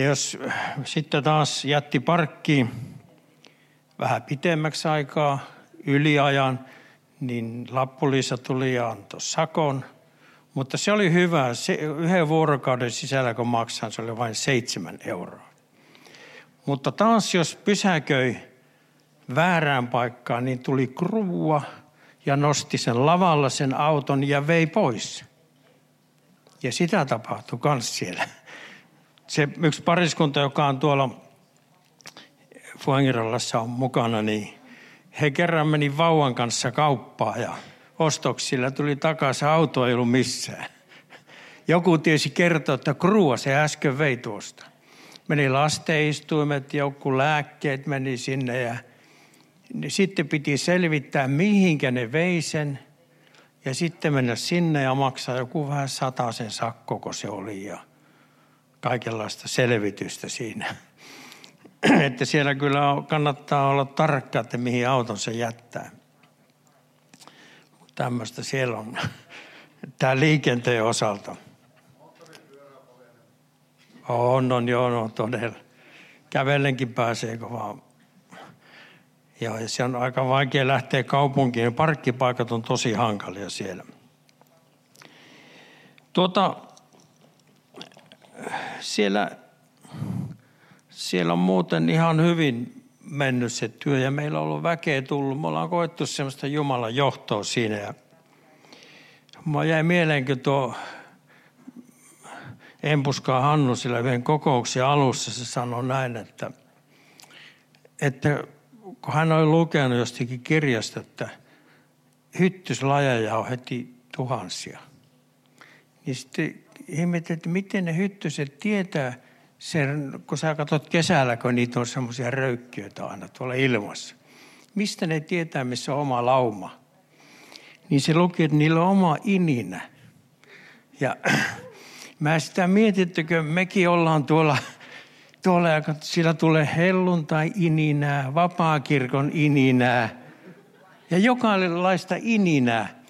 Ja jos sitten taas jätti parkki vähän pitemmäksi aikaa yliajan, niin Lappuliisa tuli ja antoi sakon. Mutta se oli hyvä. Se, yhden vuorokauden sisällä, kun maksan, se oli vain seitsemän euroa. Mutta taas jos pysäköi väärään paikkaan, niin tuli kruvua ja nosti sen lavalla sen auton ja vei pois. Ja sitä tapahtui myös siellä. Se yksi pariskunta, joka on tuolla Fuengirallassa on mukana, niin he kerran meni vauvan kanssa kauppaan ja ostoksilla tuli takaisin, auto ei ollut missään. Joku tiesi kertoa, että krua se äsken vei tuosta. Meni lasteistuimet, joku lääkkeet meni sinne ja sitten piti selvittää, mihinkä ne vei sen. Ja sitten mennä sinne ja maksaa joku vähän sen sakko, kun se oli ja kaikenlaista selvitystä siinä. että siellä kyllä kannattaa olla tarkka, että mihin auton se jättää. Tämmöistä siellä on tämä liikenteen osalta. On, on, joo, no, todella. Kävellenkin pääsee, kun vaan Joo, ja se on aika vaikea lähteä kaupunkiin. Parkkipaikat on tosi hankalia siellä. Tuota, siellä, siellä on muuten ihan hyvin mennyt se työ ja meillä on ollut väkeä tullut. Me ollaan koettu semmoista Jumalan johtoa siinä. Ja mä jäi mieleen, kun tuo Empuskaa Hannu sillä yhden kokouksen alussa se sanoi näin, että, että kun hän oli lukenut jostakin kirjasta, että hyttyslajeja on heti tuhansia, niin sitten ihmettelin, että miten ne hyttyset tietää sen, kun sä katsot kesällä, kun niitä on semmoisia röykkiöitä aina tuolla ilmassa. Mistä ne tietää, missä on oma lauma? Niin se luki, että niillä on oma ininä. Ja mä sitä mietin, että mekin ollaan tuolla tuolla, sillä tulee helluntai ininää, vapaakirkon ininää ja jokainlaista ininää.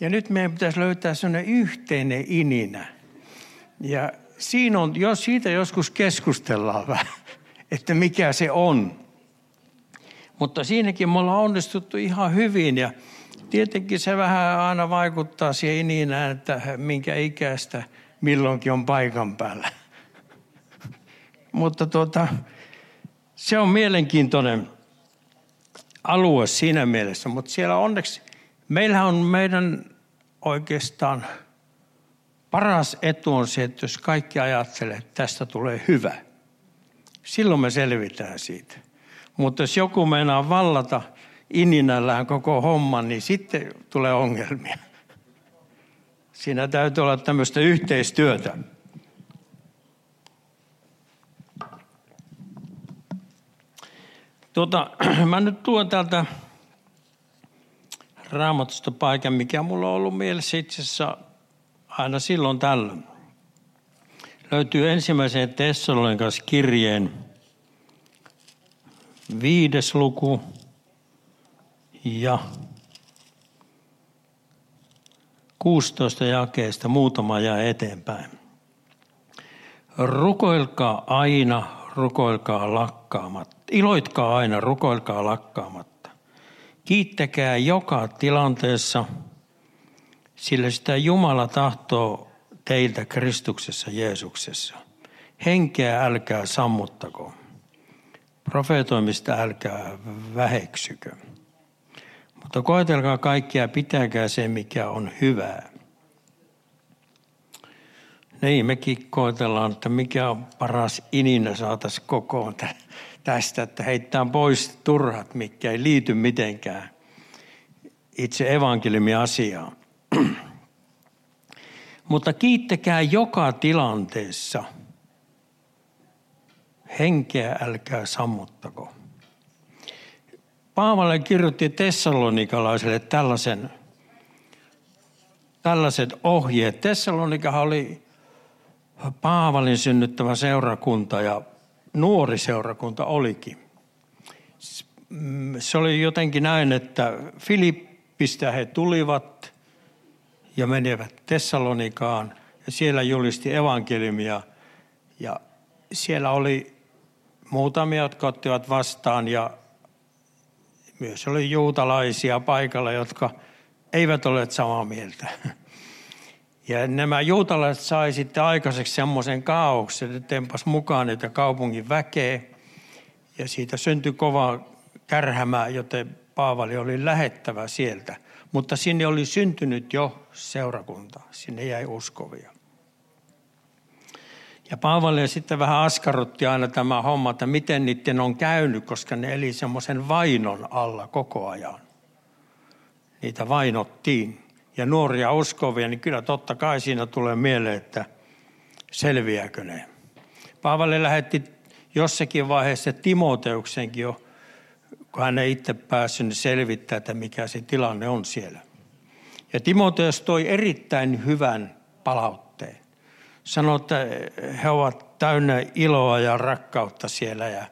Ja nyt meidän pitäisi löytää sellainen yhteinen ininä. Ja siinä on, jos siitä joskus keskustellaan vähän, että mikä se on. Mutta siinäkin me ollaan onnistuttu ihan hyvin ja tietenkin se vähän aina vaikuttaa siihen ininään, että minkä ikäistä milloinkin on paikan päällä. Mutta tuota, se on mielenkiintoinen alue siinä mielessä, mutta siellä onneksi, meillä on meidän oikeastaan paras etu on se, että jos kaikki ajattelee, että tästä tulee hyvä, silloin me selvitään siitä. Mutta jos joku meinaa vallata ininällään koko homman, niin sitten tulee ongelmia. Siinä täytyy olla tämmöistä yhteistyötä. Tuota, mä nyt tuon täältä raamatusta paikan, mikä mulla on ollut mielessä itse asiassa aina silloin tällöin. Löytyy ensimmäiseen kanssa kirjeen viides luku ja 16 jakeesta muutama jää eteenpäin. Rukoilkaa aina, rukoilkaa lakkaamatta iloitkaa aina, rukoilkaa lakkaamatta. Kiittäkää joka tilanteessa, sillä sitä Jumala tahtoo teiltä Kristuksessa Jeesuksessa. Henkeä älkää sammuttako. Profeetoimista älkää väheksykö. Mutta koetelkaa kaikkia, pitäkää se, mikä on hyvää. Niin, mekin koetellaan, että mikä on paras ininä saataisiin kokoon tästä, että heittää pois turhat, mikä ei liity mitenkään itse evankeliumi-asiaan. Mutta kiittäkää joka tilanteessa. Henkeä älkää sammuttako. Paavalle kirjoitti tessalonikalaiselle tällaisen, tällaiset ohjeet. Tessalonika oli Paavalin synnyttävä seurakunta ja nuori seurakunta olikin. Se oli jotenkin näin, että Filippistä he tulivat ja menivät Tessalonikaan ja siellä julisti evankeliumia ja siellä oli muutamia, jotka ottivat vastaan ja myös oli juutalaisia paikalla, jotka eivät ole samaa mieltä. Ja nämä juutalaiset sai sitten aikaiseksi semmoisen kaauksen, että tempas mukaan niitä kaupungin väkeä. Ja siitä syntyi kova kärhämä, joten Paavali oli lähettävä sieltä. Mutta sinne oli syntynyt jo seurakunta, sinne jäi uskovia. Ja Paavali sitten vähän askarrutti aina tämä homma, että miten niiden on käynyt, koska ne eli semmoisen vainon alla koko ajan. Niitä vainottiin. Ja nuoria uskovia, niin kyllä totta kai siinä tulee mieleen, että selviääkö ne. Paavali lähetti jossakin vaiheessa Timoteuksenkin jo, kun hän ei itse päässyt selvittää, että mikä se tilanne on siellä. Ja Timoteus toi erittäin hyvän palautteen sanoi, että he ovat täynnä iloa ja rakkautta siellä ja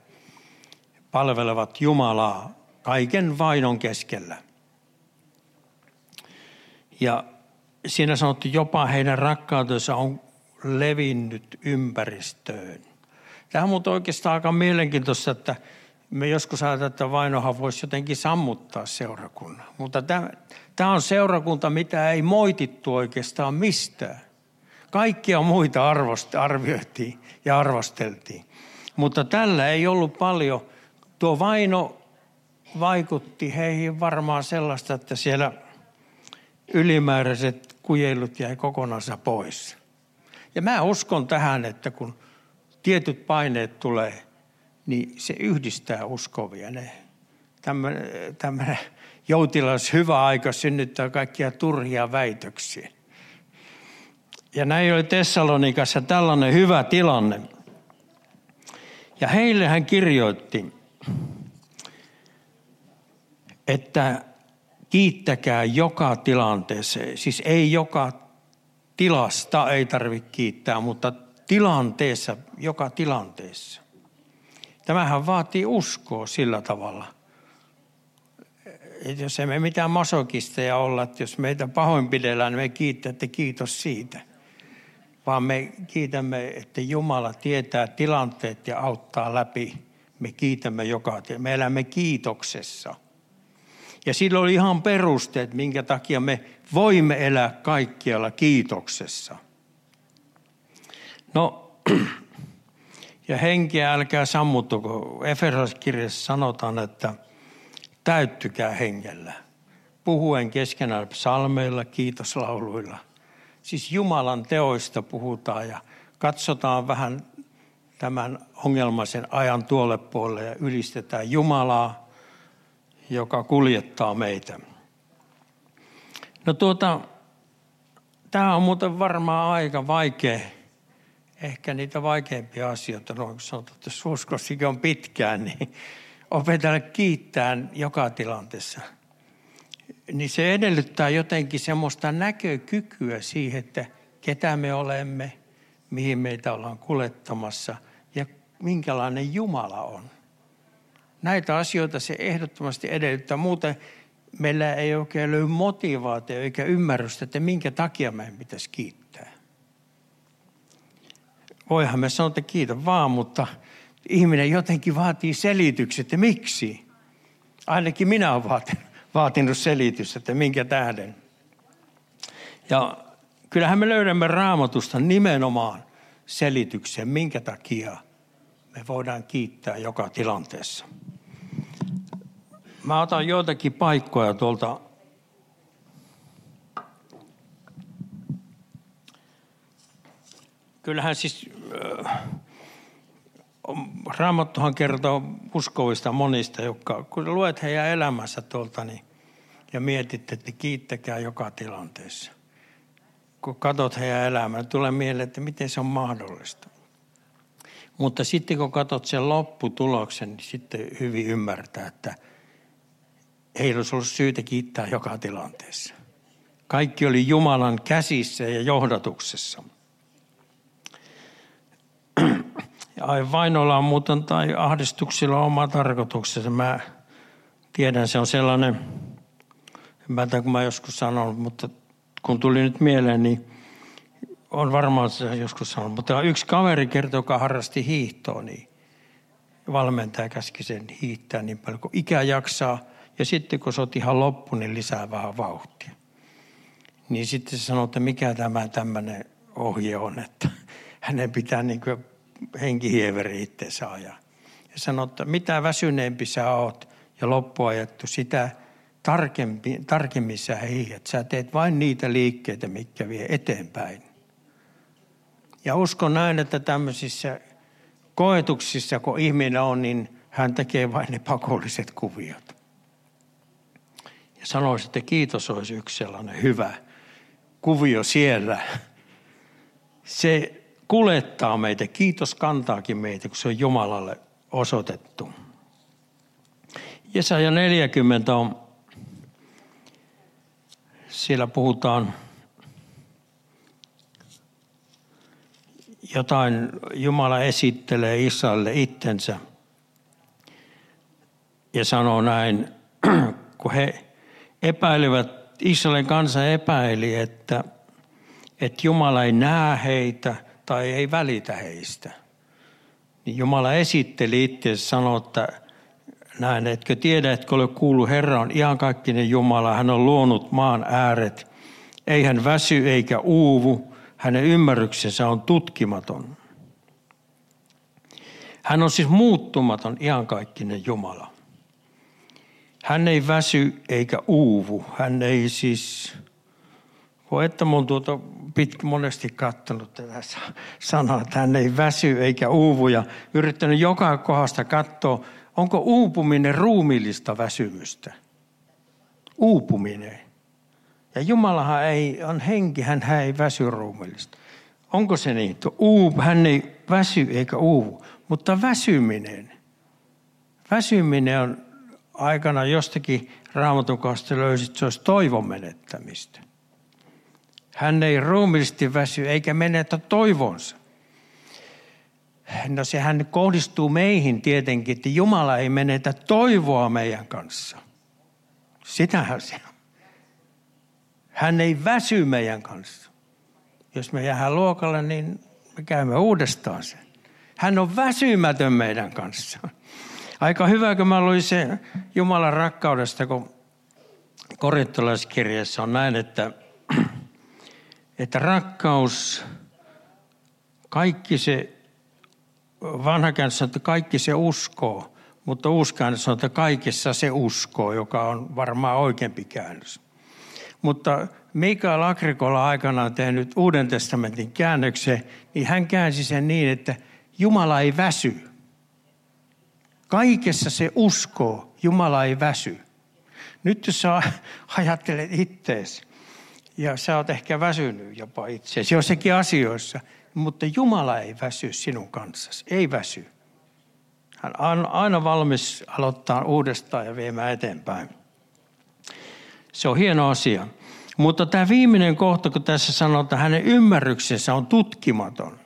palvelevat Jumalaa kaiken vainon keskellä. Ja siinä sanottu jopa heidän rakkautensa on levinnyt ympäristöön. Tämä on oikeastaan aika mielenkiintoista, että me joskus ajatellaan, että vainohan voisi jotenkin sammuttaa seurakunnan. Mutta tämä, tämä on seurakunta, mitä ei moitittu oikeastaan mistään. Kaikkia muita arvioitiin ja arvosteltiin. Mutta tällä ei ollut paljon. Tuo vaino vaikutti heihin varmaan sellaista, että siellä ylimääräiset kujeilut jäi kokonansa pois. Ja mä uskon tähän, että kun tietyt paineet tulee, niin se yhdistää uskovia. Ne, tämmöinen joutilas hyvä aika synnyttää kaikkia turhia väitöksiä. Ja näin oli Tessalonikassa tällainen hyvä tilanne. Ja heille hän kirjoitti, että kiittäkää joka tilanteessa. Siis ei joka tilasta ei tarvitse kiittää, mutta tilanteessa, joka tilanteessa. Tämähän vaatii uskoa sillä tavalla. Että jos emme mitään masokisteja olla, että jos meitä pahoinpidellään, niin me kiittätte kiitos siitä – vaan me kiitämme, että Jumala tietää tilanteet ja auttaa läpi. Me kiitämme joka Me elämme kiitoksessa. Ja sillä oli ihan perusteet, minkä takia me voimme elää kaikkialla kiitoksessa. No, ja henkeä älkää sammuttuko. Efesoskirjassa sanotaan, että täyttykää hengellä. Puhuen keskenään psalmeilla, kiitoslauluilla – siis Jumalan teoista puhutaan ja katsotaan vähän tämän ongelmaisen ajan tuolle puolelle ja ylistetään Jumalaa, joka kuljettaa meitä. No tuota, tämä on muuten varmaan aika vaikea, ehkä niitä vaikeimpia asioita, no kun sanotaan, että jos on pitkään, niin opetella kiittää joka tilanteessa – niin se edellyttää jotenkin semmoista näkökykyä siihen, että ketä me olemme, mihin meitä ollaan kuljettamassa ja minkälainen Jumala on. Näitä asioita se ehdottomasti edellyttää. Muuten meillä ei oikein löydy motivaatio eikä ymmärrystä, että minkä takia meidän pitäisi kiittää. Voihan me sanoa, että kiitä vaan, mutta ihminen jotenkin vaatii selitykset, että miksi. Ainakin minä olen vaatinut selitys, että minkä tähden. Ja kyllähän me löydämme raamatusta nimenomaan selityksen, minkä takia me voidaan kiittää joka tilanteessa. Mä otan joitakin paikkoja tuolta kyllähän siis äh, Raamattuhan kertoo uskovista monista, jotka kun luet heidän elämänsä tuolta, niin ja mietit, että kiittäkää joka tilanteessa. Kun katsot heidän elämää, tulee mieleen, että miten se on mahdollista. Mutta sitten kun katsot sen lopputuloksen, niin sitten hyvin ymmärtää, että ei olisi ollut syytä kiittää joka tilanteessa. Kaikki oli Jumalan käsissä ja johdatuksessa. Ja ai vainolla on muuten tai ahdistuksilla on oma tarkoituksensa. Mä tiedän, se on sellainen Mä kun mä joskus sanon, mutta kun tuli nyt mieleen, niin on varmaan se joskus sanonut, mutta yksi kaveri kertoo, joka harrasti hiihtoa, niin valmentaja käski sen hiihtää niin paljon kuin ikä jaksaa. Ja sitten kun se on ihan loppu, niin lisää vähän vauhtia. Niin sitten se sanoo, että mikä tämä tämmöinen ohje on, että hänen pitää niin kuin henkihieveri itseensä ajaa. Ja sanoo, että mitä väsyneempi sä oot ja loppuajattu, sitä tarkempi, tarkemmin sä hiihet. Sä teet vain niitä liikkeitä, mitkä vie eteenpäin. Ja uskon näin, että tämmöisissä koetuksissa, kun ihminen on, niin hän tekee vain ne pakolliset kuviot. Ja sanoisin, että kiitos olisi yksi sellainen hyvä kuvio siellä. Se kulettaa meitä, kiitos kantaakin meitä, kun se on Jumalalle osoitettu. Jesaja 40 on, siellä puhutaan jotain, Jumala esittelee Israelille itsensä ja sanoo näin, kun he epäilivät, Israelin kansa epäili, että, että Jumala ei näe heitä tai ei välitä heistä. Niin Jumala esitteli itse sanoi, että näin, etkö tiedä, etkö ole kuullut, Herra on iankaikkinen Jumala, hän on luonut maan ääret. Ei hän väsy eikä uuvu, hänen ymmärryksensä on tutkimaton. Hän on siis muuttumaton, iankaikkinen Jumala. Hän ei väsy eikä uuvu. Hän ei siis, voi että mun tuota pitkä monesti katsonut tätä sanaa, että hän ei väsy eikä uuvu ja yrittänyt joka kohdasta katsoa, onko uupuminen ruumillista väsymystä. Uupuminen. Ja Jumalahan ei, on henki, hän ei väsy ruumillista. Onko se niin? Uup, hän ei väsy eikä uuvu, mutta väsyminen. Väsyminen on aikana jostakin raamatun löysit, että se olisi toivon menettämistä. Hän ei ruumillisesti väsy eikä menetä toivonsa. No sehän kohdistuu meihin tietenkin, että Jumala ei menetä toivoa meidän kanssa. Sitähän se on. Hän ei väsy meidän kanssa. Jos me jäädään luokalle, niin me käymme uudestaan sen. Hän on väsymätön meidän kanssa. Aika hyvä, kun mä luin se Jumalan rakkaudesta, kun korintolaiskirjassa on näin, että, että rakkaus, kaikki se, vanha käännös että kaikki se uskoo, mutta uusi on, että kaikessa se uskoo, joka on varmaan oikeampi käännös. Mutta Mikael Agrikola aikanaan tehnyt Uuden testamentin käännöksen, niin hän käänsi sen niin, että Jumala ei väsy. Kaikessa se uskoo, Jumala ei väsy. Nyt jos sä ajattelet ittees, ja sä oot ehkä väsynyt jopa itseesi jossakin asioissa, mutta Jumala ei väsy sinun kanssasi, ei väsy. Hän on aina valmis aloittaa uudestaan ja viemään eteenpäin. Se on hieno asia. Mutta tämä viimeinen kohta, kun tässä sanotaan, että hänen ymmärryksensä on tutkimaton.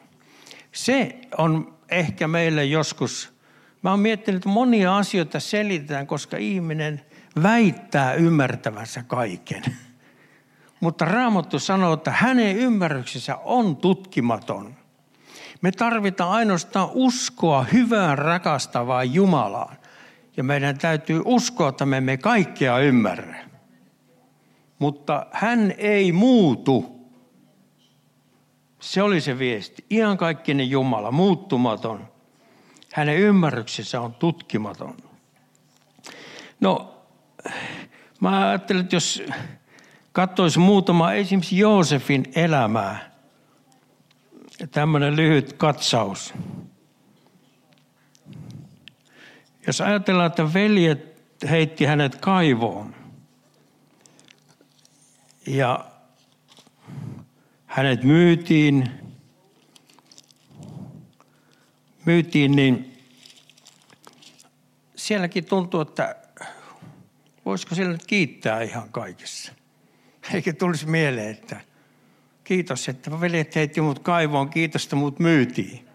Se on ehkä meille joskus, mä oon miettinyt, että monia asioita selitetään, koska ihminen väittää ymmärtävänsä kaiken. Mutta Raamattu sanoo, että hänen ymmärryksensä on tutkimaton. Me tarvitaan ainoastaan uskoa hyvään rakastavaan Jumalaan. Ja meidän täytyy uskoa, että me emme kaikkea ymmärrä mutta hän ei muutu. Se oli se viesti. kaikkinen Jumala, muuttumaton. Hänen ymmärryksensä on tutkimaton. No, mä ajattelin, että jos katsoisi muutama esimerkiksi Joosefin elämää, tämmöinen lyhyt katsaus. Jos ajatellaan, että veljet heitti hänet kaivoon, ja hänet myytiin, myytiin, niin sielläkin tuntuu, että voisiko siellä kiittää ihan kaikessa. Eikä tulisi mieleen, että kiitos, että veljet heitti mut kaivoon, kiitos, että mut myytiin.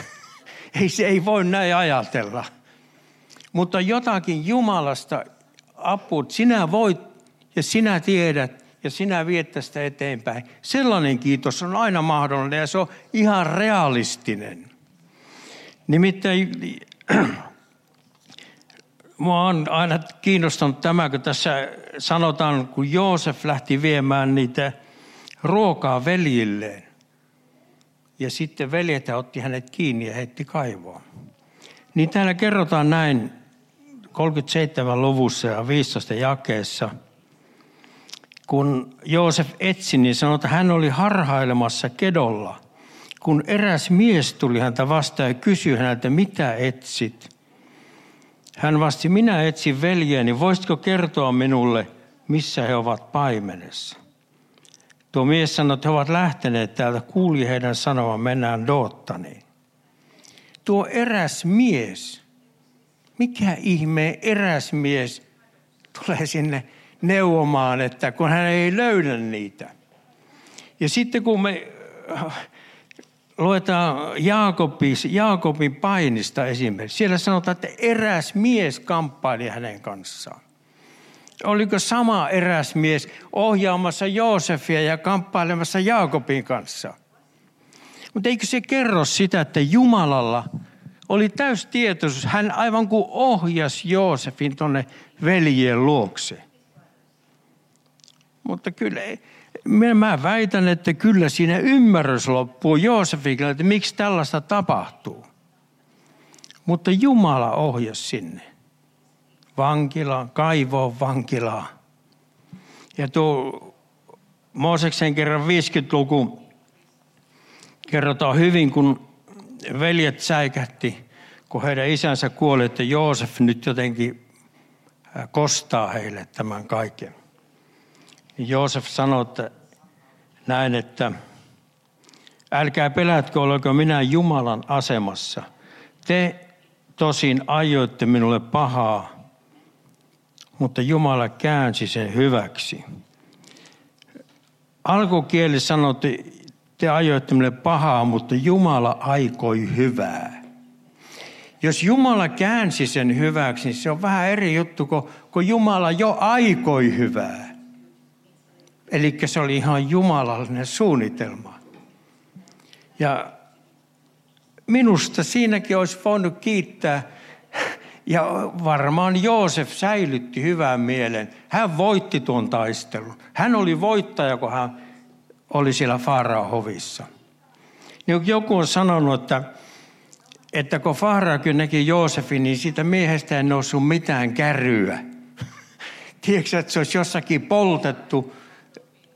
ei se ei voi näin ajatella. Mutta jotakin Jumalasta aput, sinä voit ja sinä tiedät, ja sinä viet tästä eteenpäin. Sellainen kiitos on aina mahdollinen ja se on ihan realistinen. Nimittäin mua on aina kiinnostanut tämä, kun tässä sanotaan, kun Joosef lähti viemään niitä ruokaa veljilleen. Ja sitten veljet otti hänet kiinni ja heitti kaivoon. Niin täällä kerrotaan näin 37 luvussa ja 15 jakeessa. Kun Joosef etsi, niin sanoi, että hän oli harhailemassa kedolla. Kun eräs mies tuli häntä vastaan ja kysyi häneltä, mitä etsit? Hän vasti, minä etsin veljeni, voisitko kertoa minulle, missä he ovat paimenessa? Tuo mies sanoi, että he ovat lähteneet täältä, kuuli heidän sanovan, mennään Doottaniin. Tuo eräs mies, mikä ihme eräs mies tulee sinne neuvomaan, että kun hän ei löydä niitä. Ja sitten kun me luetaan Jaakobin, Jaakobin painista esimerkiksi. Siellä sanotaan, että eräs mies kamppaili hänen kanssaan. Oliko sama eräs mies ohjaamassa Joosefia ja kamppailemassa Jaakobin kanssa? Mutta eikö se kerro sitä, että Jumalalla oli täys tietoisuus. Hän aivan kuin ohjasi Joosefin tuonne veljien luokse. Mutta kyllä mä väitän, että kyllä siinä ymmärrys loppuu Joosefille, että miksi tällaista tapahtuu. Mutta Jumala ohjasi sinne. Vankilaan, kaivoon vankilaan. Ja tuo Mooseksen kerran 50-luku kerrotaan hyvin, kun veljet säikähti, kun heidän isänsä kuoli, että Joosef nyt jotenkin kostaa heille tämän kaiken. Joosef sanoi, että näin, että älkää pelätkö, oleko minä Jumalan asemassa. Te tosin ajoitte minulle pahaa, mutta Jumala käänsi sen hyväksi. Alkukieli sanoi, että te ajoitte minulle pahaa, mutta Jumala aikoi hyvää. Jos Jumala käänsi sen hyväksi, niin se on vähän eri juttu, kun Jumala jo aikoi hyvää. Eli se oli ihan jumalallinen suunnitelma. Ja minusta siinäkin olisi voinut kiittää, ja varmaan Joosef säilytti hyvän mielen. Hän voitti tuon taistelun. Hän oli voittaja, kun hän oli siellä Faaraan hovissa. Niin joku on sanonut, että, että kun Faaraakin näki Joosefin, niin siitä miehestä ei noussut mitään kärryä. Tiedätkö, että se olisi jossakin poltettu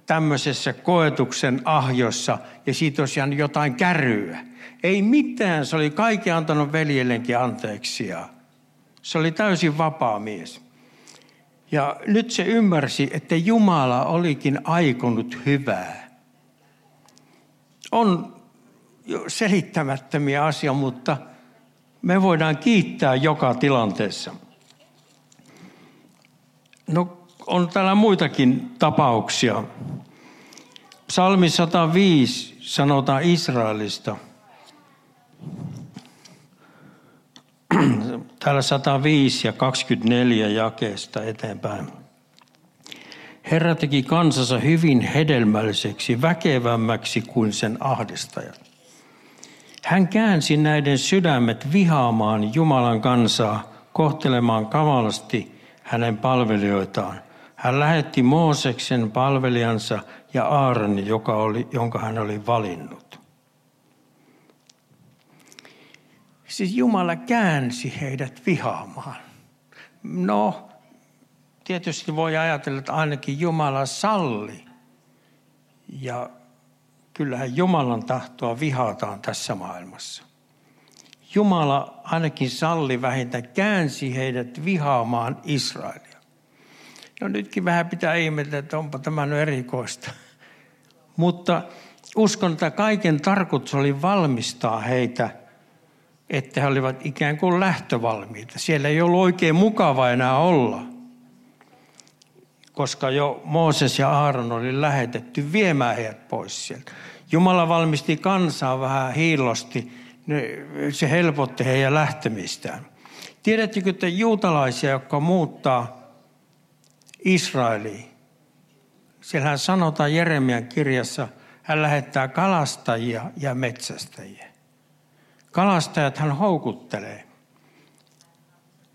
tämmöisessä koetuksen ahjossa ja siitä olisi jäänyt jotain kärryä. Ei mitään, se oli kaikki antanut veljellenkin anteeksia. Se oli täysin vapaa mies. Ja nyt se ymmärsi, että Jumala olikin aikonut hyvää. On selittämättömiä asia, mutta me voidaan kiittää joka tilanteessa. No on täällä muitakin tapauksia. Psalmi 105 sanotaan Israelista. Täällä 105 ja 24 jakeesta eteenpäin. Herra teki kansansa hyvin hedelmälliseksi, väkevämmäksi kuin sen ahdistajat. Hän käänsi näiden sydämet vihaamaan Jumalan kansaa, kohtelemaan kamalasti hänen palvelijoitaan. Hän lähetti Mooseksen palvelijansa ja Aaron, joka oli, jonka hän oli valinnut. Siis Jumala käänsi heidät vihaamaan. No, tietysti voi ajatella, että ainakin Jumala salli. Ja kyllähän Jumalan tahtoa vihataan tässä maailmassa. Jumala ainakin salli vähintään käänsi heidät vihaamaan Israelia. No nytkin vähän pitää ihmetellä, että onpa tämä nyt erikoista. Mutta uskon, että kaiken tarkoitus oli valmistaa heitä, että he olivat ikään kuin lähtövalmiita. Siellä ei ollut oikein mukava enää olla, koska jo Mooses ja Aaron oli lähetetty viemään heidät pois sieltä. Jumala valmisti kansaa vähän hiilosti, se helpotti heidän lähtemistään. Tiedättekö, että juutalaisia, jotka muuttaa Israeliin. Siellähän sanotaan Jeremian kirjassa, hän lähettää kalastajia ja metsästäjiä. Kalastajat hän houkuttelee,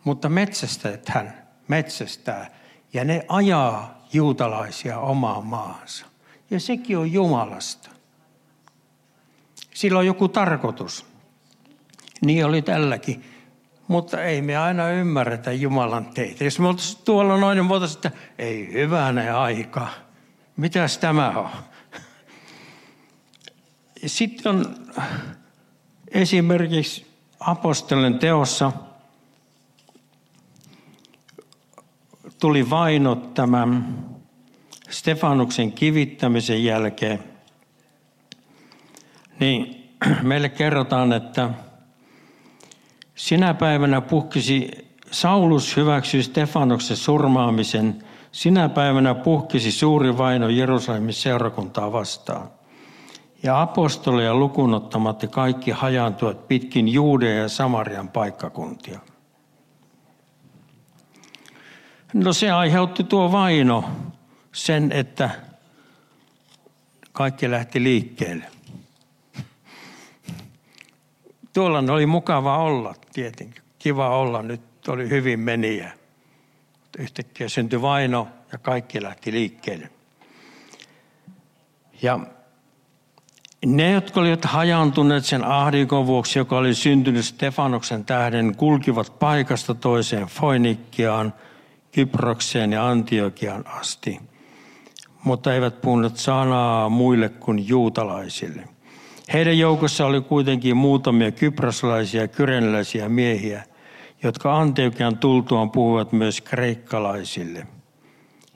mutta metsästäjät hän metsästää ja ne ajaa juutalaisia omaan maahansa. Ja sekin on Jumalasta. Sillä on joku tarkoitus. Niin oli tälläkin. Mutta ei me aina ymmärretä Jumalan teitä. Jos me oltaisiin tuolla noin, niin me että ei hyvänä aika. Mitäs tämä on? Sitten on esimerkiksi apostolien teossa tuli vainot tämän Stefanuksen kivittämisen jälkeen. Niin meille kerrotaan, että sinä päivänä puhkisi Saulus hyväksyi Stefanuksen surmaamisen. Sinä päivänä puhkisi suuri vaino Jerusalemin seurakuntaa vastaan. Ja apostoleja lukunottamatta kaikki hajaantuivat pitkin Juudean ja Samarian paikkakuntia. No se aiheutti tuo vaino sen, että kaikki lähti liikkeelle. Tuolla oli mukava olla tietenkin. Kiva olla, nyt oli hyvin meniä. Yhtäkkiä syntyi vaino ja kaikki lähti liikkeelle. Ja ne, jotka olivat hajaantuneet sen ahdikon vuoksi, joka oli syntynyt Stefanoksen tähden, kulkivat paikasta toiseen Foinikkiaan, Kyprokseen ja Antiokiaan asti, mutta eivät puhuneet sanaa muille kuin juutalaisille. Heidän joukossa oli kuitenkin muutamia kyproslaisia ja kyrenläisiä miehiä, jotka Antiokian tultuaan puhuvat myös kreikkalaisille,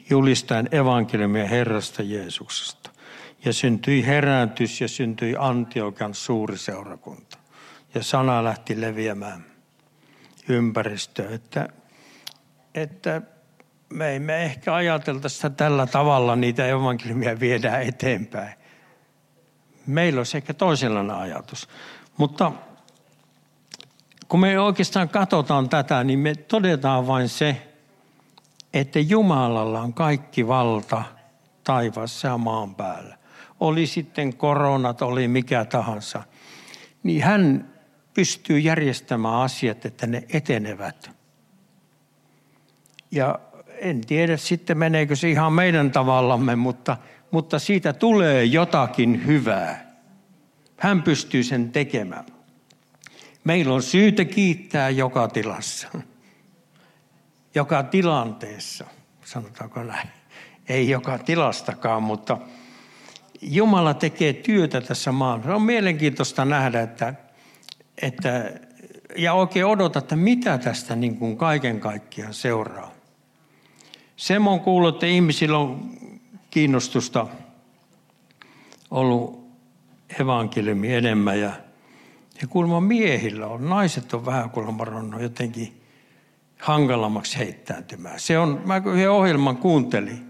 julistaen evankeliumia Herrasta Jeesuksesta. Ja syntyi herääntys ja syntyi Antiokian suuri seurakunta. Ja sana lähti leviämään ympäristöön, että, että me emme ehkä ajatelta sitä tällä tavalla, niitä evankeliumia viedään eteenpäin meillä olisi ehkä toisenlainen ajatus. Mutta kun me oikeastaan katsotaan tätä, niin me todetaan vain se, että Jumalalla on kaikki valta taivaassa ja maan päällä. Oli sitten koronat, oli mikä tahansa. Niin hän pystyy järjestämään asiat, että ne etenevät. Ja en tiedä sitten meneekö se ihan meidän tavallamme, mutta – mutta siitä tulee jotakin hyvää. Hän pystyy sen tekemään. Meillä on syytä kiittää joka tilassa. Joka tilanteessa, sanotaanko näin. Ei joka tilastakaan, mutta Jumala tekee työtä tässä maassa. On mielenkiintoista nähdä, että, että ja oikein odota, että mitä tästä niin kuin kaiken kaikkiaan seuraa. Sen on kuullut, että ihmisillä on kiinnostusta ollut evankeliumi enemmän ja, ja kuulemma miehillä on, naiset on vähän kuulemma ronnut jotenkin hankalammaksi heittäytymään. Se on, mä yhden ohjelman kuuntelin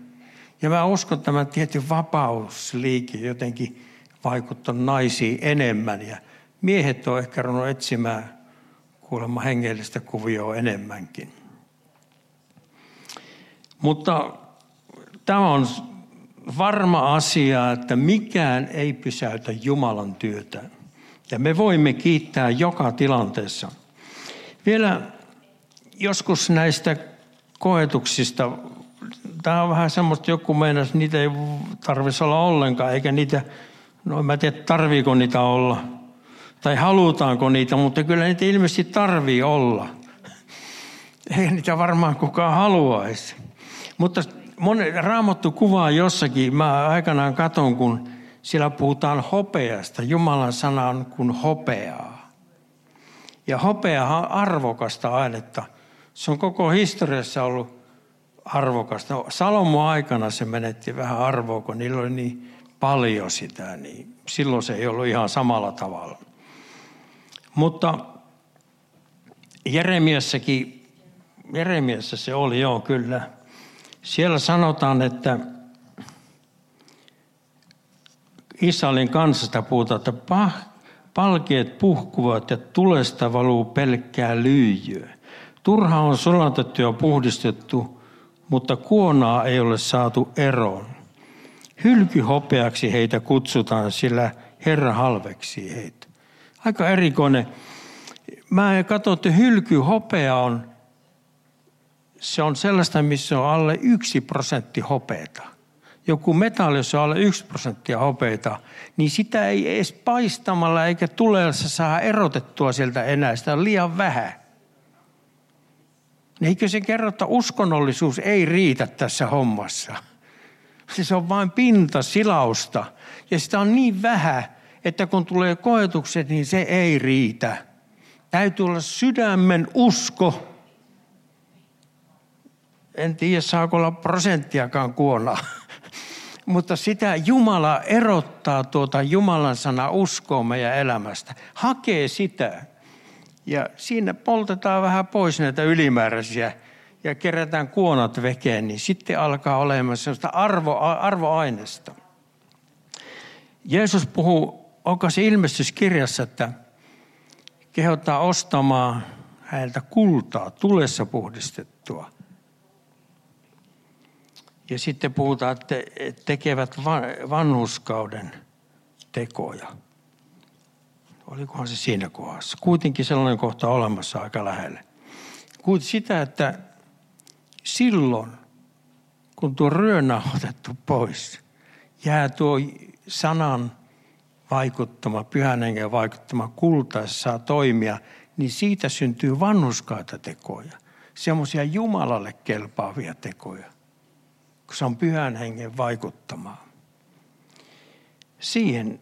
ja mä uskon, että tämä tietty vapausliike jotenkin vaikuttanut naisiin enemmän ja miehet on ehkä ruvennut etsimään kuulemma hengellistä kuvioa enemmänkin. Mutta tämä on varma asia, että mikään ei pysäytä Jumalan työtä. Ja me voimme kiittää joka tilanteessa. Vielä joskus näistä koetuksista, tämä on vähän semmoista, joku meinas, niitä ei tarvitsisi olla ollenkaan, eikä niitä, no mä tiedä tarviiko niitä olla, tai halutaanko niitä, mutta kyllä niitä ilmeisesti tarvii olla. Ei niitä varmaan kukaan haluaisi. Mutta monen, raamattu kuvaa jossakin, mä aikanaan katon, kun siellä puhutaan hopeasta. Jumalan sana on kuin hopeaa. Ja hopea on arvokasta ainetta. Se on koko historiassa ollut arvokasta. Salomo aikana se menetti vähän arvoa, kun niillä oli niin paljon sitä, niin silloin se ei ollut ihan samalla tavalla. Mutta Jeremiassakin, Jeremiassa se oli joo kyllä. Siellä sanotaan, että Israelin kansasta puhutaan, että palkeet puhkuvat ja tulesta valuu pelkkää lyijyä. Turha on sulatettu ja puhdistettu, mutta kuonaa ei ole saatu eroon. Hylkyhopeaksi heitä kutsutaan, sillä Herra halveksi heitä. Aika erikoinen. Mä katson, että hylkyhopea on, se on sellaista, missä on alle yksi prosentti hopeeta. Joku metalli, jossa on alle yksi prosenttia hopeita, niin sitä ei edes paistamalla eikä tuleessa saa erotettua sieltä enää. Sitä on liian vähän. Eikö se kerro, että uskonnollisuus ei riitä tässä hommassa? Se on vain pinta silausta. Ja sitä on niin vähän, että kun tulee koetukset, niin se ei riitä. Täytyy olla sydämen usko. En tiedä, saako olla prosenttiakaan kuolla. Mutta sitä Jumala erottaa tuota Jumalan sana uskoa meidän elämästä. Hakee sitä. Ja siinä poltetaan vähän pois näitä ylimääräisiä ja kerätään kuonat vekeen, niin sitten alkaa olemaan sellaista arvo, arvoaineesta. Jeesus puhuu, onko se ilmestyskirjassa, että kehottaa ostamaan häneltä kultaa, tulessa puhdistettua. Ja sitten puhutaan, että tekevät vanhuskauden tekoja. Olikohan se siinä kohdassa? Kuitenkin sellainen kohta olemassa aika lähellä. Kuitenkin sitä, että silloin, kun tuo ryönä on otettu pois, jää tuo sanan vaikuttama, pyhän hengen vaikuttama kulta, saa toimia, niin siitä syntyy vanhuskaita tekoja. Semmoisia Jumalalle kelpaavia tekoja, kun se on pyhän hengen vaikuttamaa. Siihen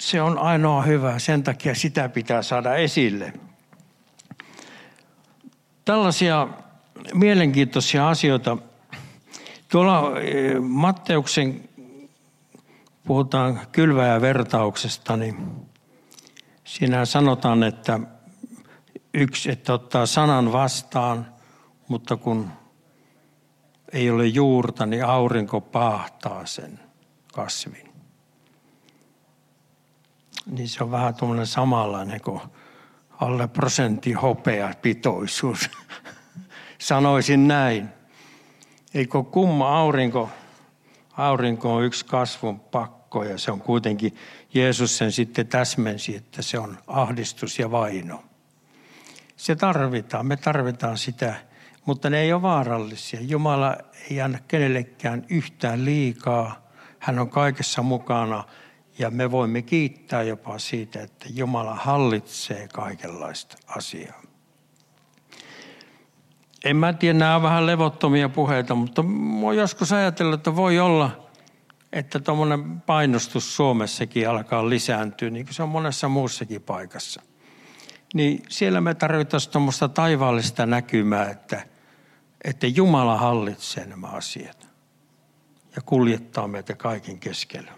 se on ainoa hyvä, sen takia sitä pitää saada esille. Tällaisia mielenkiintoisia asioita. Tuolla eh, Matteuksen, puhutaan kylväjävertauksesta, niin siinä sanotaan, että yksi, että ottaa sanan vastaan, mutta kun ei ole juurta, niin aurinko paahtaa sen kasvin niin se on vähän tuommoinen samanlainen kuin alle prosentti hopea pitoisuus. Sanoisin näin. Eikö kumma aurinko, aurinko on yksi kasvun pakko ja se on kuitenkin, Jeesus sen sitten täsmensi, että se on ahdistus ja vaino. Se tarvitaan, me tarvitaan sitä, mutta ne ei ole vaarallisia. Jumala ei anna kenellekään yhtään liikaa. Hän on kaikessa mukana ja me voimme kiittää jopa siitä, että Jumala hallitsee kaikenlaista asiaa. En mä tiedä, nämä on vähän levottomia puheita, mutta mä joskus ajatellut, että voi olla, että tuommoinen painostus Suomessakin alkaa lisääntyä, niin kuin se on monessa muussakin paikassa. Niin siellä me tarvitaan tuommoista taivaallista näkymää, että, että Jumala hallitsee nämä asiat ja kuljettaa meitä kaiken keskellä.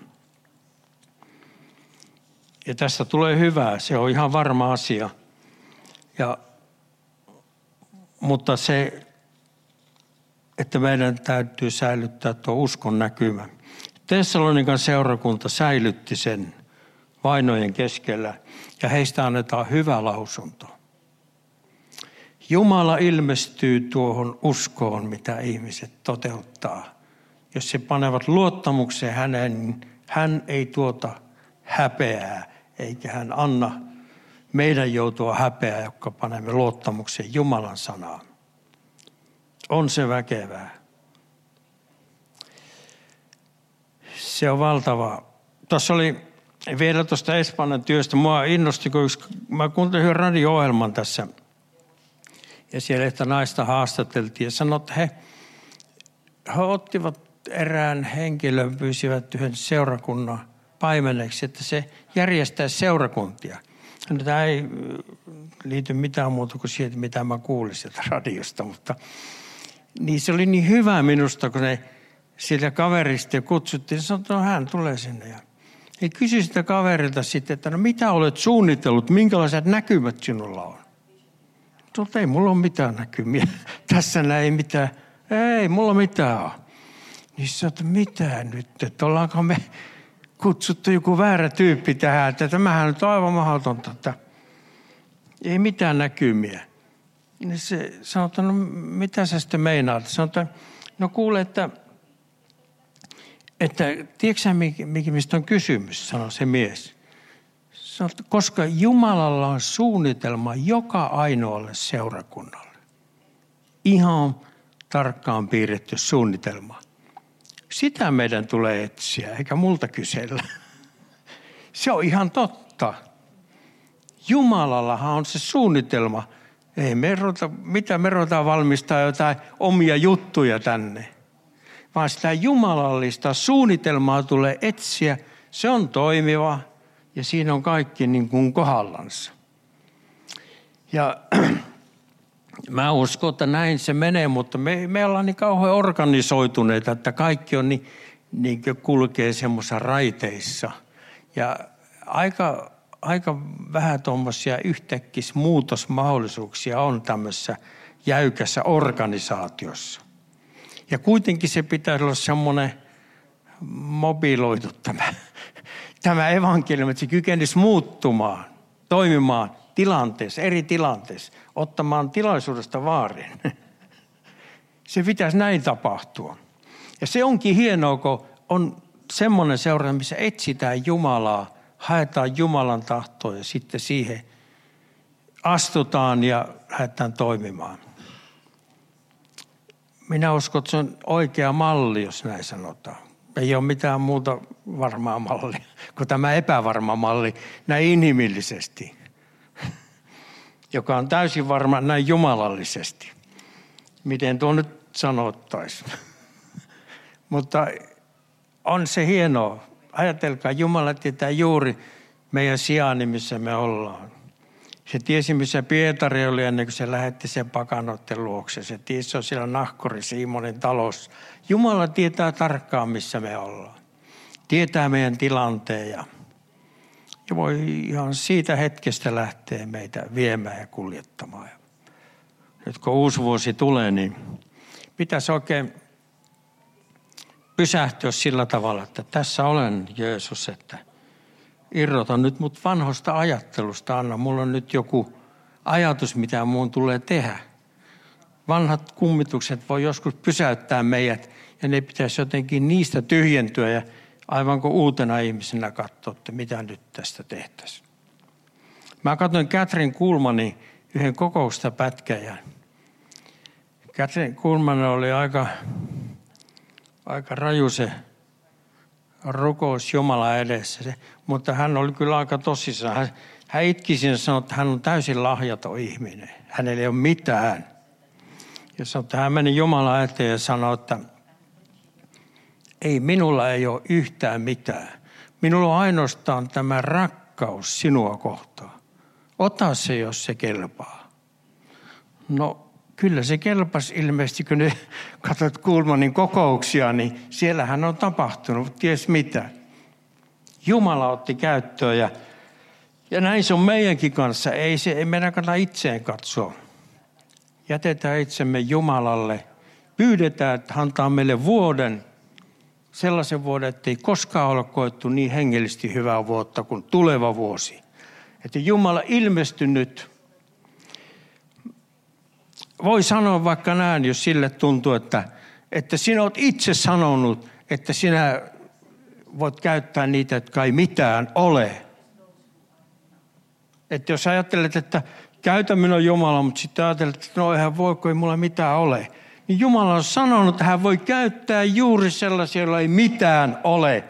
Ja tästä tulee hyvää, se on ihan varma asia. Ja, mutta se, että meidän täytyy säilyttää tuo uskon näkymä. Tessalonikan seurakunta säilytti sen vainojen keskellä ja heistä annetaan hyvä lausunto. Jumala ilmestyy tuohon uskoon, mitä ihmiset toteuttaa. Jos se panevat luottamukseen häneen, niin hän ei tuota häpeää eikä hän anna meidän joutua häpeää, jotka panemme luottamuksen Jumalan sanaan. On se väkevää. Se on valtava. Tuossa oli vielä tuosta Espanjan työstä. Mua innosti, kun mä kuuntelin radio-ohjelman tässä. Ja siellä että naista haastateltiin ja sanoi, että he, he ottivat erään henkilön, pyysivät yhden seurakunnan paimeneksi, että se järjestää seurakuntia. No, tämä ei liity mitään muuta kuin siihen, mitä mä kuulin sieltä radiosta, mutta niin se oli niin hyvä minusta, kun ne sillä kaverista kutsuttiin. Sanoi, että no, hän tulee sinne. Ja he kysyi sitä kaverilta sitten, että no mitä olet suunnitellut, minkälaiset näkymät sinulla on? Tuolta ei mulla ole mitään näkymiä. Tässä näin mitään. Ei, mulla mitään ole. Niin se että mitä nyt, että ollaanko me kutsuttu joku väärä tyyppi tähän, että tämähän on aivan mahdotonta, että ei mitään näkymiä. Niin se sanoi, no mitä sä sitten meinaat? Että no kuule, että, että tiedätkö mikä, mistä on kysymys, sanoi se mies. Koska Jumalalla on suunnitelma joka ainoalle seurakunnalle. Ihan tarkkaan piirretty suunnitelma. Sitä meidän tulee etsiä, eikä multa kysellä. Se on ihan totta. Jumalallahan on se suunnitelma. Ei me rota, mitä me ruvetaan valmistaa jotain omia juttuja tänne. Vaan sitä jumalallista suunnitelmaa tulee etsiä. Se on toimiva ja siinä on kaikki niin kuin kohdallansa. Ja mä uskon, että näin se menee, mutta me, me ollaan niin kauhean organisoituneita, että kaikki on niin, niin kulkee semmoisissa raiteissa. Ja aika, aika vähän tuommoisia yhtäkkis muutosmahdollisuuksia on tämmöisessä jäykässä organisaatiossa. Ja kuitenkin se pitäisi olla semmoinen mobiloitu tämä, tämä evankeliumi, että se kykenisi muuttumaan, toimimaan tilanteessa, eri tilanteessa, ottamaan tilaisuudesta vaarin. Se pitäisi näin tapahtua. Ja se onkin hienoa, kun on semmoinen seura, missä etsitään Jumalaa, haetaan Jumalan tahtoa ja sitten siihen astutaan ja lähdetään toimimaan. Minä uskon, että se on oikea malli, jos näin sanotaan. Ei ole mitään muuta varmaa mallia kuin tämä epävarma malli näin inhimillisesti, joka on täysin varma näin jumalallisesti. Miten tuo nyt sanottaisiin. Mutta on se hienoa. Ajatelkaa, Jumala tietää juuri meidän sijaan, missä me ollaan. Se tiesi, missä Pietari oli ennen kuin se lähetti sen pakanoiden luokse. Se tiesi, se on siellä nahkuri Simonin talossa. Jumala tietää tarkkaan, missä me ollaan. Tietää meidän tilanteen ja, voi ihan siitä hetkestä lähteä meitä viemään ja kuljettamaan. Nyt kun uusi vuosi tulee, niin pitäisi oikein pysähtyä sillä tavalla, että tässä olen Jeesus, että – irrota nyt mut vanhosta ajattelusta, anna. Mulla on nyt joku ajatus, mitä muun tulee tehdä. Vanhat kummitukset voi joskus pysäyttää meidät ja ne pitäisi jotenkin niistä tyhjentyä ja aivan kuin uutena ihmisenä katsoa, että mitä nyt tästä tehtäisiin. Mä katsoin Catherine Kulmanin yhden kokousta pätkäjä. Catherine Kulman oli aika, aika raju se rukous Jumala edessä. Se, mutta hän oli kyllä aika tosissaan. Hän, hän itki ja sanoi, että hän on täysin lahjaton ihminen. Hänellä ei ole mitään. Ja hän meni Jumala eteen ja sanoi, että ei minulla ei ole yhtään mitään. Minulla on ainoastaan tämä rakkaus sinua kohtaan. Ota se, jos se kelpaa. No kyllä se kelpasi ilmeisesti, kun katsot Kulmanin kokouksia, niin siellähän on tapahtunut, ties mitä. Jumala otti käyttöön ja, ja näin se on meidänkin kanssa. Ei, se, ei meidän kannata itseen katsoa. Jätetään itsemme Jumalalle. Pyydetään, että hän antaa meille vuoden, sellaisen vuoden, että ei koskaan ole koettu niin hengellisesti hyvää vuotta kuin tuleva vuosi. Että Jumala ilmestynyt voi sanoa vaikka näin, jos sille tuntuu, että, että sinä olet itse sanonut, että sinä voit käyttää niitä, jotka ei mitään ole. Että jos ajattelet, että käytä minua Jumala, mutta sitten ajattelet, että no eihän voi, kun ei mulla mitään ole. Niin Jumala on sanonut, että hän voi käyttää juuri sellaisia, joilla ei mitään ole.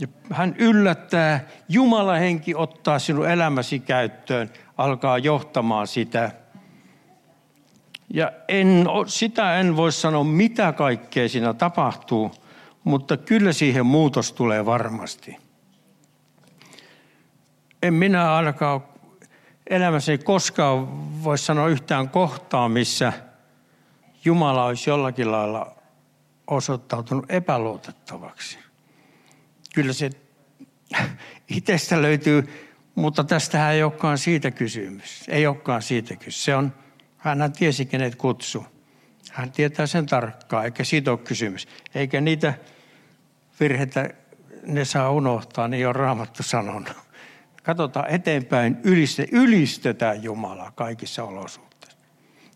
Ja hän yllättää, Jumala henki ottaa sinun elämäsi käyttöön, alkaa johtamaan sitä. Ja en, sitä en voi sanoa, mitä kaikkea siinä tapahtuu, mutta kyllä siihen muutos tulee varmasti. En minä ainakaan elämässäni koskaan voi sanoa yhtään kohtaa, missä Jumala olisi jollakin lailla osoittautunut epäluotettavaksi. Kyllä se itsestä löytyy, mutta tästä ei olekaan siitä kysymys. Ei olekaan siitä kysymys. Se on, hän tiesi, kenet kutsu. Hän tietää sen tarkkaan, eikä siitä ole kysymys. Eikä niitä virheitä ne saa unohtaa, niin on raamattu sanonut. Katsotaan eteenpäin, yliste, ylistetään Jumalaa kaikissa olosuhteissa.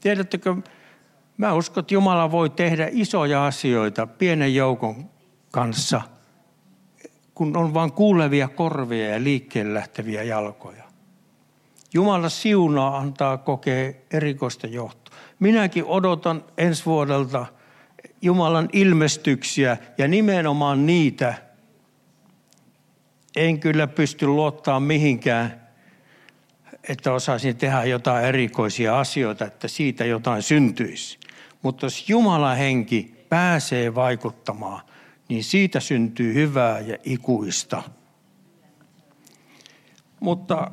Tiedättekö, mä uskon, että Jumala voi tehdä isoja asioita pienen joukon kanssa, kun on vain kuulevia korvia ja liikkeelle lähteviä jalkoja. Jumala siunaa antaa kokea erikoista johtoa. Minäkin odotan ensi vuodelta Jumalan ilmestyksiä ja nimenomaan niitä. En kyllä pysty luottaa mihinkään, että osaisin tehdä jotain erikoisia asioita, että siitä jotain syntyisi. Mutta jos Jumalan henki pääsee vaikuttamaan, niin siitä syntyy hyvää ja ikuista. Mutta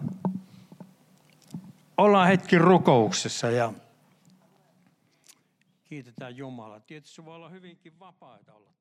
ollaan hetki rukouksessa ja kiitetään Jumalaa. Tietysti voi olla hyvinkin vapaita olla.